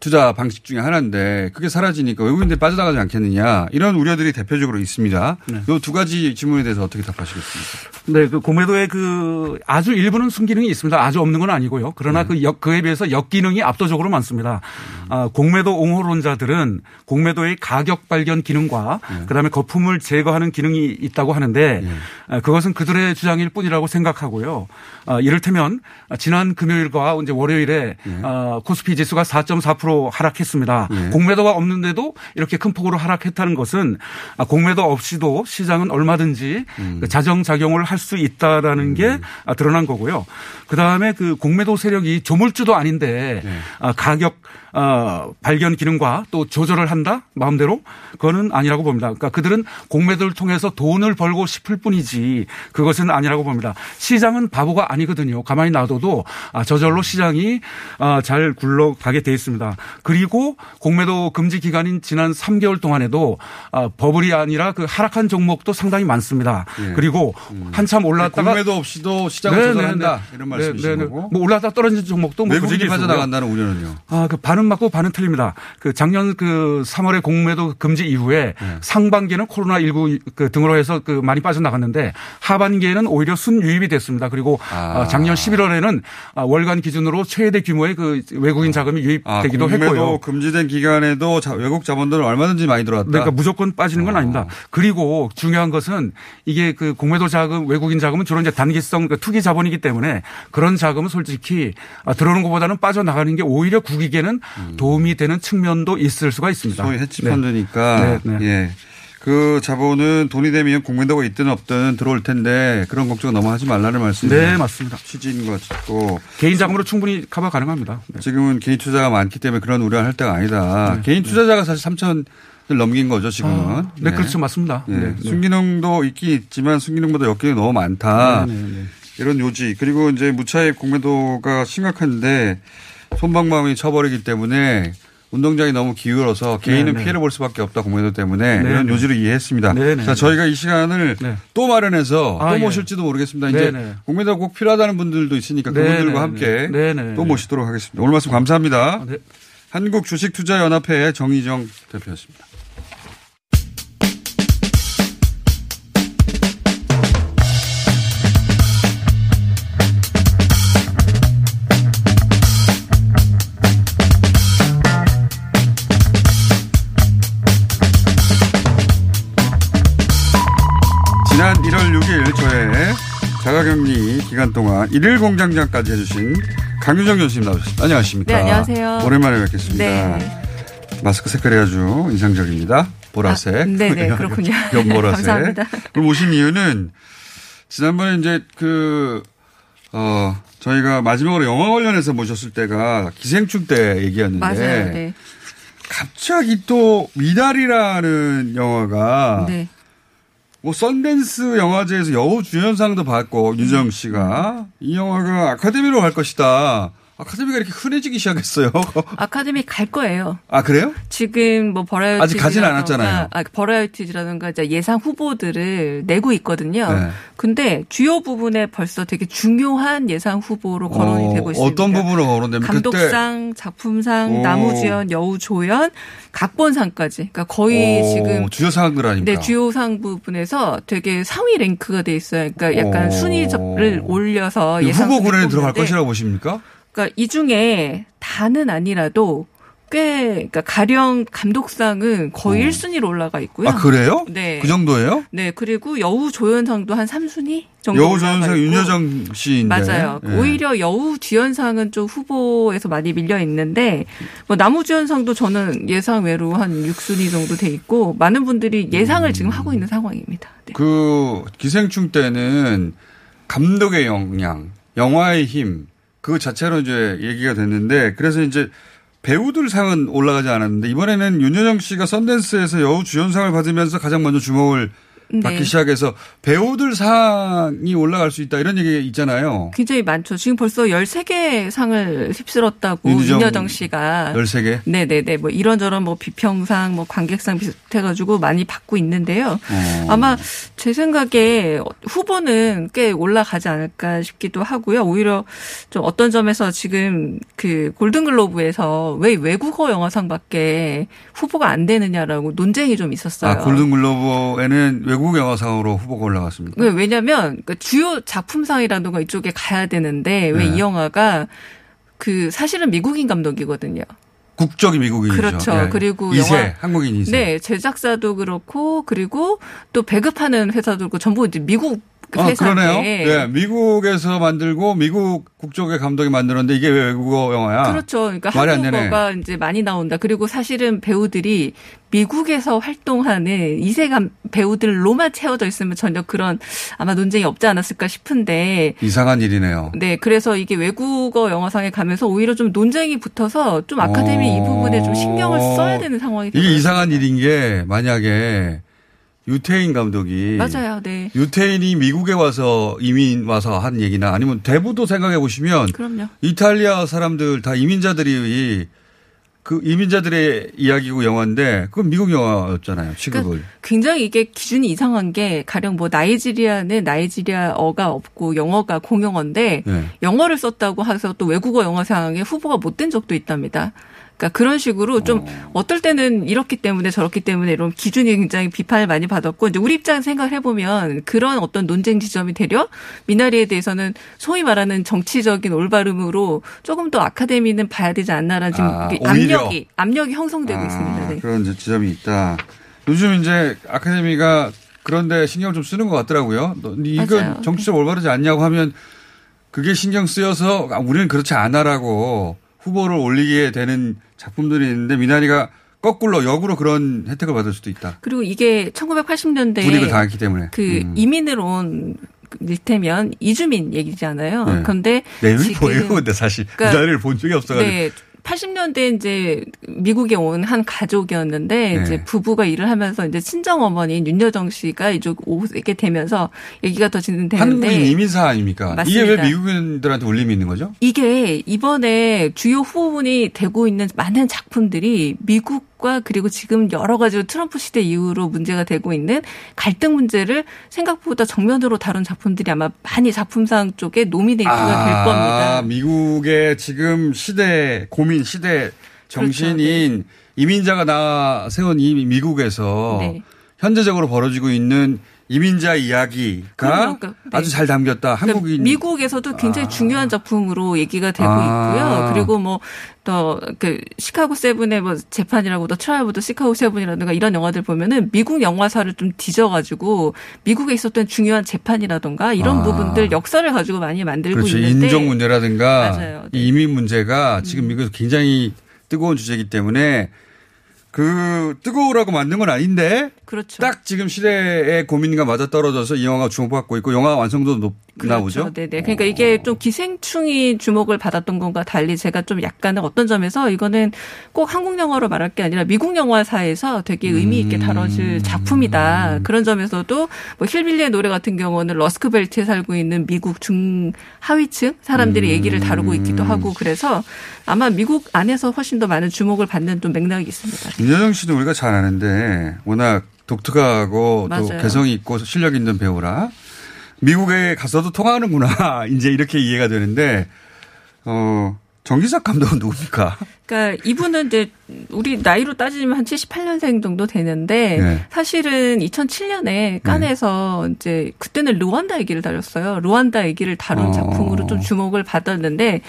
투자 방식 중에 하나인데 그게 사라지니까 외국인들이 빠져나가지 않겠느냐 이런 우려들이 대표적으로 있습니다. 네. 이두 가지 질문에 대해서 어떻게 답하시겠습니까? 네, 그 공매도의 그 아주 일부는 순기능이 있습니다. 아주 없는 건 아니고요. 그러나 그 역, 그에 비해서 역기능이 압도적으로 많습니다. 아, 공매도 옹호론자들은 공매도의 가격 발견 기능과 그다음에 거품을 제거하는 기능이 있다고 하는데 아, 그것은 그들의 주장일 뿐이라고 생각하고요. 아, 이를테면 지난 금요일과 이제 월요일에 아, 코스피 지수가 4.4% 30% 하락했습니다. 예. 공매도가 없는데도 이렇게 큰 폭으로 하락했다는 것은 아, 공매도 없이도 시장은 얼마든지 음. 그 자정작용을 할 수 있다라는 게 아, 드러난 거고요. 그 다음에 그 공매도 세력이 조물주도 아닌데 네. 아, 가격 어, 발견 기능과 또 조절을 한다 마음대로 그거는 아니라고 봅니다. 그러니까 그들은 공매도를 통해서 돈을 벌고 싶을 뿐이지 그것은 아니라고 봅니다. 시장은 바보가 아니거든요. 가만히 놔둬도 아, 저절로 시장이 아, 잘 굴러가게 돼 있습니다. 그리고 공매도 금지 기간인 지난 3개월 동안에도 아, 버블이 아니라 그 하락한 종목도 상당히 많습니다. 예. 그리고 한참 올랐다가 공매도 없이도 시장을 네, 조절한다 네, 네. 이런 말씀이신 네, 네, 네. 거고 뭐 올랐다 떨어진 종목도 뭐 외국인이. 빠져나간다는 우려는요. 아, 그 반은 맞고 반은 틀립니다. 그 작년 그 3월에 공매도 금지 이후에 네. 상반기에는 코로나 19 그 등으로 해서 그 많이 빠져나갔는데 하반기에는 오히려 순유입이 됐습니다. 그리고 아. 어, 작년 11월에는 월간 기준으로 최대 규모의 그 외국인 자금이 아, 유입되기도 공매도 했고요. 금지된 기간에도 자- 외국 자본들은 얼마든지 많이 들어왔다. 그러니까 무조건 빠지는 건 아. 아닙니다. 그리고 중요한 것은 이게 그 공매도 자금, 외국인 자금은 주로 이제 단기성 그 투기 자본이기 때문에 그런 자금은 솔직히 아, 들어오는 것보다는 빠져나가는 게 오히려 국익에는 도움이 되는 측면도 있을 수가 있습니다. 음. 소위 해치 네. 펀드니까 네, 네. 예. 그 자본은 돈이 되면 공매도가 있든 없든 들어올 텐데 그런 걱정 너무 하지 말라는 말씀이에요. 네, 맞습니다. 취지인 것 같고 개인 자금으로 충분히 커버 가능합니다. 네. 지금은 개인 투자가 많기 때문에 그런 우려를 할 때가 아니다. 개인 투자자가 사실 3천을 넘긴 거죠 지금은. 아, 네, 그렇죠. 맞습니다. 예. 네, 네. 순기능도 있긴 있지만 순기능보다 역경이 너무 많다. 네, 네, 네. 이런 요지 그리고 이제 무차입 공매도가 심각한데 손방망이 쳐버리기 때문에 운동장이 너무 기울어서 개인은 네. 피해를 볼 수밖에 없다 공매도 때문에 네, 이런 네. 요지를 이해했습니다. 네, 네, 자 네. 저희가 이 시간을 네. 또 마련해서 아, 또 예. 모실지도 모르겠습니다. 네, 이제 네. 공매도 꼭 필요하다는 분들도 있으니까 네, 그분들과 네, 함께 또 네. 모시도록 하겠습니다. 오늘 말씀 감사합니다. 아, 네. 한국 주식투자연합회 정희정 대표였습니다. 자가격리 기간 동안 일일 공장장까지 해주신 강유정 교수님 나오셨습니다. 안녕하십니까. 네, 안녕하세요. 오랜만에 뵙겠습니다. 네. 마스크 색깔이 아주 인상적입니다. 보라색. 아, 네네, 그렇군요. 연보라색. 감사합니다. 오늘 모신 이유는 지난번에 이제 그, 어, 저희가 마지막으로 영화 관련해서 모셨을 때가 기생충 때 얘기였는데. 맞아요. 네. 갑자기 또 미달이라는 영화가 네. 뭐 썬댄스 영화제에서 여우 주연상도 받고 유정 씨가 이 영화가 아카데미로 갈 것이다. 아카데미가 이렇게 흔해지기 시작했어요. 아카데미 갈 거예요. 아 그래요? 지금 뭐 버라이어티 아직 가진 않았잖아요. 아, 버라이어티라든가 이제 예상 후보들을 내고 있거든요. 네. 근데 주요 부분에 벌써 되게 중요한 예상 후보로 거론이 어, 되고 있습니다. 어떤 부분으로 거론됩니까? 감독상, 작품상, 오. 나무주연, 여우조연, 각본상까지. 그러니까 거의 오, 지금 주요 상들 아닙니까? 네, 주요 상 부분에서 되게 상위 랭크가 돼 있어요. 그러니까 약간 오. 순위를 올려서 이 예상 후보 군에 들어갈 것이라고 보십니까? 그러니까 이 중에 다는 아니라도 꽤 그러니까 가령 감독상은 거의 어. 1순위로 올라가 있고요. 아 그래요? 네. 그 정도예요? 네, 그리고 여우 조연상도 한 3순위 정도 여우 조연상. 윤여정 씨인데. 맞아요. 예. 오히려 여우 주연상은 좀 후보에서 많이 밀려 있는데 뭐 나무 주연상도 저는 예상 외로 한 6순위 정도 돼 있고 많은 분들이 예상을 지금 하고 있는 상황입니다. 네. 그 기생충 때는 감독의 역량, 영화의 힘, 그 자체로 이제 얘기가 됐는데 그래서 이제 배우들 상은 올라가지 않았는데 이번에는 윤여정 씨가 썬댄스에서 여우 주연상을 받으면서 가장 먼저 주목을 받기 네. 시작해서 배우들 상이 올라갈 수 있다 이런 얘기 있잖아요. 굉장히 많죠. 지금 벌써 13개 상을 휩쓸었다고 윤여정 윤여정 씨가 13개. 네 네 네. 뭐 이런저런 뭐 비평상, 뭐 관객상 비슷해 가지고 많이 받고 있는데요. 어. 아마 제 생각에 후보는 꽤 올라가지 않을까 싶기도 하고요. 오히려 좀 어떤 점에서 지금 그 골든글로브에서 왜 외국어 영화상밖에 후보가 안 되느냐라고 논쟁이 좀 있었어요. 아, 골든글로브에는 외국 영화상으로 후보가 올라갔습니다. 왜, 왜냐면, 그 주요 작품상이라든가 이쪽에 가야 되는데, 왜이 네. 영화가 그 사실은 미국인 감독이거든요. 국적이 미국인이죠. 그렇죠. 예. 그리고 이세, 영화- 한국인 이세. 네, 제작사도 그렇고, 그리고 또 배급하는 회사도 그렇고, 전부 이제 미국 그 아, 그러네요. 네, 미국에서 만들고 미국 국적의 감독이 만들었는데 이게 왜 외국어 영화야? 그렇죠. 그러니까. 한국어가 이제 많이 나온다. 그리고 사실은 배우들이 미국에서 활동하는 이세감 배우들로만 채워져 있으면 전혀 그런 아마 논쟁이 없지 않았을까 싶은데 이상한 일이네요. 네, 그래서 이게 외국어 영화상에 가면서 오히려 좀 논쟁이 붙어서 좀 아카데미 이 어. 부분에 좀 신경을 써야 되는 상황이 이게 되어요. 이상한 일인 게 만약에 유태인 감독이 맞아요, 네. 유태인이 미국에 와서 이민 와서 한 얘기나 아니면 대부도 생각해 보시면 그럼요. 이탈리아 사람들 다 이민자들이 그 이민자들의 이야기고 영화인데 그건 미국 영화였잖아요. 취급을. 그러니까 굉장히 이게 기준이 이상한 게 가령 뭐 나이지리아는 나이지리아어가 없고 영어가 공용어인데 네. 영어를 썼다고 해서 또 외국어 영화상에 후보가 못 된 적도 있답니다. 그러니까 그런 식으로 좀 어. 떨 때는 이렇기 때문에 저렇기 때문에 이런 기준이 굉장히 비판을 많이 받았고 이제 우리 입장 생각을 해보면 그런 어떤 논쟁 지점이 되려 미나리에 대해서는 소위 말하는 정치적인 올바름으로 조금 더 아카데미는 봐야 되지 않나라는 지금 아. 압력이 압력이 형성되고 아, 있습니다. 네. 그런 지점이 있다. 요즘 이제 아카데미가 그런데 신경 좀 쓰는 것 같더라고요. 맞아요. 정치적 올바르지 않냐고 하면 그게 신경 쓰여서 아, 우리는 그렇지 않아라고 후보를 올리게 되는 작품들이 있는데 미나리가 거꾸로 역으로 그런 혜택을 받을 수도 있다. 그리고 이게 1980년대에 불이익을 당했기 때문에. 그 음. 이민을 온 일테면 이주민 얘기잖아요. 네. 그런데 내용이 뭐예요? 근데 사실 그러니까 미나리를 본 적이 없어가지고. 네. 80년대 이제 미국에 온 한 가족이었는데 네. 이제 부부가 일을 하면서 이제 친정 어머니인 윤여정 씨가 이쪽 오게 되면서 얘기가 더 진행되는데 한국인 이민사 아닙니까? 이게 왜 맞습니다. 미국인들한테 울림이 있는 거죠? 이게 이번에 주요 후보군이 되고 있는 많은 작품들이 미국 과 그리고 지금 여러 가지로 트럼프 시대 이후로 문제가 되고 있는 갈등 문제를 생각보다 정면으로 다룬 작품들이 아마 많이 작품상 쪽에 노미네이트가 될 겁니다. 미국의 지금 시대 고민 시대 정신인 이민자가 나 세운 이 미국에서 네. 현재적으로 벌어지고 있는 이민자 이야기가. 그러니까, 네. 아주 잘 담겼다. 그러니까 한국인 미국에서도 굉장히 중요한 작품으로 얘기가 되고 아. 있고요. 그리고 뭐 뭐더그 시카고 세븐의 뭐 재판이라고 더 트라이브도 시카고 세븐이라든가 이런 영화들 보면은 미국 영화사를 좀 뒤져가지고 미국에 있었던 중요한 재판이라든가 이런 아. 부분들 역사를 가지고 많이 만들고 그렇죠. 있는데 인종 문제라든가 맞아요. 네. 이 이민 문제가 지금 미국에서 굉장히 뜨거운 주제이기 때문에 그 뜨거우라고 만든 건 아닌데 그렇죠. 딱 지금 시대의 고민과 맞아 떨어져서 이 영화가 주목받고 있고 영화 완성도도 높 나오죠. 그렇죠. 네네. 그러니까 이게 좀 기생충이 주목을 받았던 것과 달리 제가 좀 약간은 어떤 점에서 이거는 꼭 한국 영화로 말할 게 아니라 미국 영화사에서 되게 의미 있게 음. 다뤄질 작품이다. 그런 점에서도 뭐 힐빌리의 노래 같은 경우는 러스크벨트에 살고 있는 미국 중하위층 사람들이 음. 얘기를 다루고 있기도 하고 그래서 아마 미국 안에서 훨씬 더 많은 주목을 받는 좀 맥락이 있습니다. 윤여정 씨는 우리가 잘 아는데 워낙 독특하고 또 맞아요. 개성이 있고 실력 있는 배우라 미국에 가서도 통하는구나 이제 이렇게 이해가 되는데 어 정기석 감독은 누굽니까? 그러니까 이분은 이제 우리 나이로 따지면 한 78년생 정도 되는데 네. 사실은 2007년에 깐에서 이제 그때는 루안다 얘기를 다뤘어요. 루안다 얘기를 다룬 어. 작품으로 좀 주목을 받았는데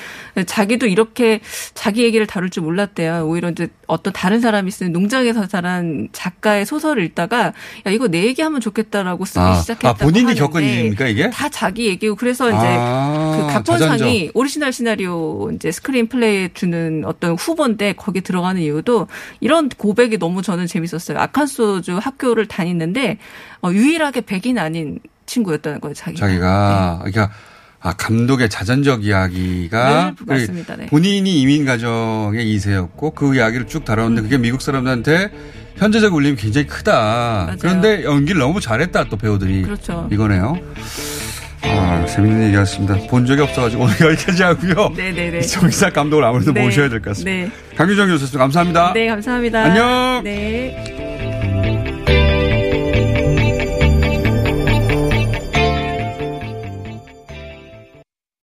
자기도 이렇게 자기 얘기를 다룰 줄 몰랐대요. 오히려 이제 어떤 다른 사람이 쓰는 농장에서 자란 작가의 소설을 읽다가 야 이거 내 얘기하면 좋겠다라고 쓰기 아, 시작했다고 아, 본인이 겪은 일입니까 이게? 다 자기 얘기고 그래서 이제 아, 그 각본상이 자전적. 오리지널 시나리오 이제 screenplay에 주는 어떤 후 보인데 거기 들어가는 이유도 이런 고백이 너무 저는 재밌었어요. 아칸소주 학교를 다니는데 어, 유일하게 백인 아닌 친구였다는 거예요, 자기가. 자기가 그러니까 아 감독의 자전적 이야기가 네, 맞습니다. 네. 본인이 이민 가정의 2세였고 그 이야기를 쭉 다뤘는데 그게 미국 사람들한테 현재적 울림이 굉장히 크다. 맞아요. 그런데 연기를 너무 잘했다 또 배우들이 그렇죠. 이거네요. 아, 재밌는 얘기였습니다. 본 적이 없어가지고 오늘 여기까지 하고요. 네네네. 정기사 감독을 아무래도 네. 모셔야 될 것 같습니다. 네. 강유정 교수님 감사합니다. 네, 감사합니다. 안녕. 네.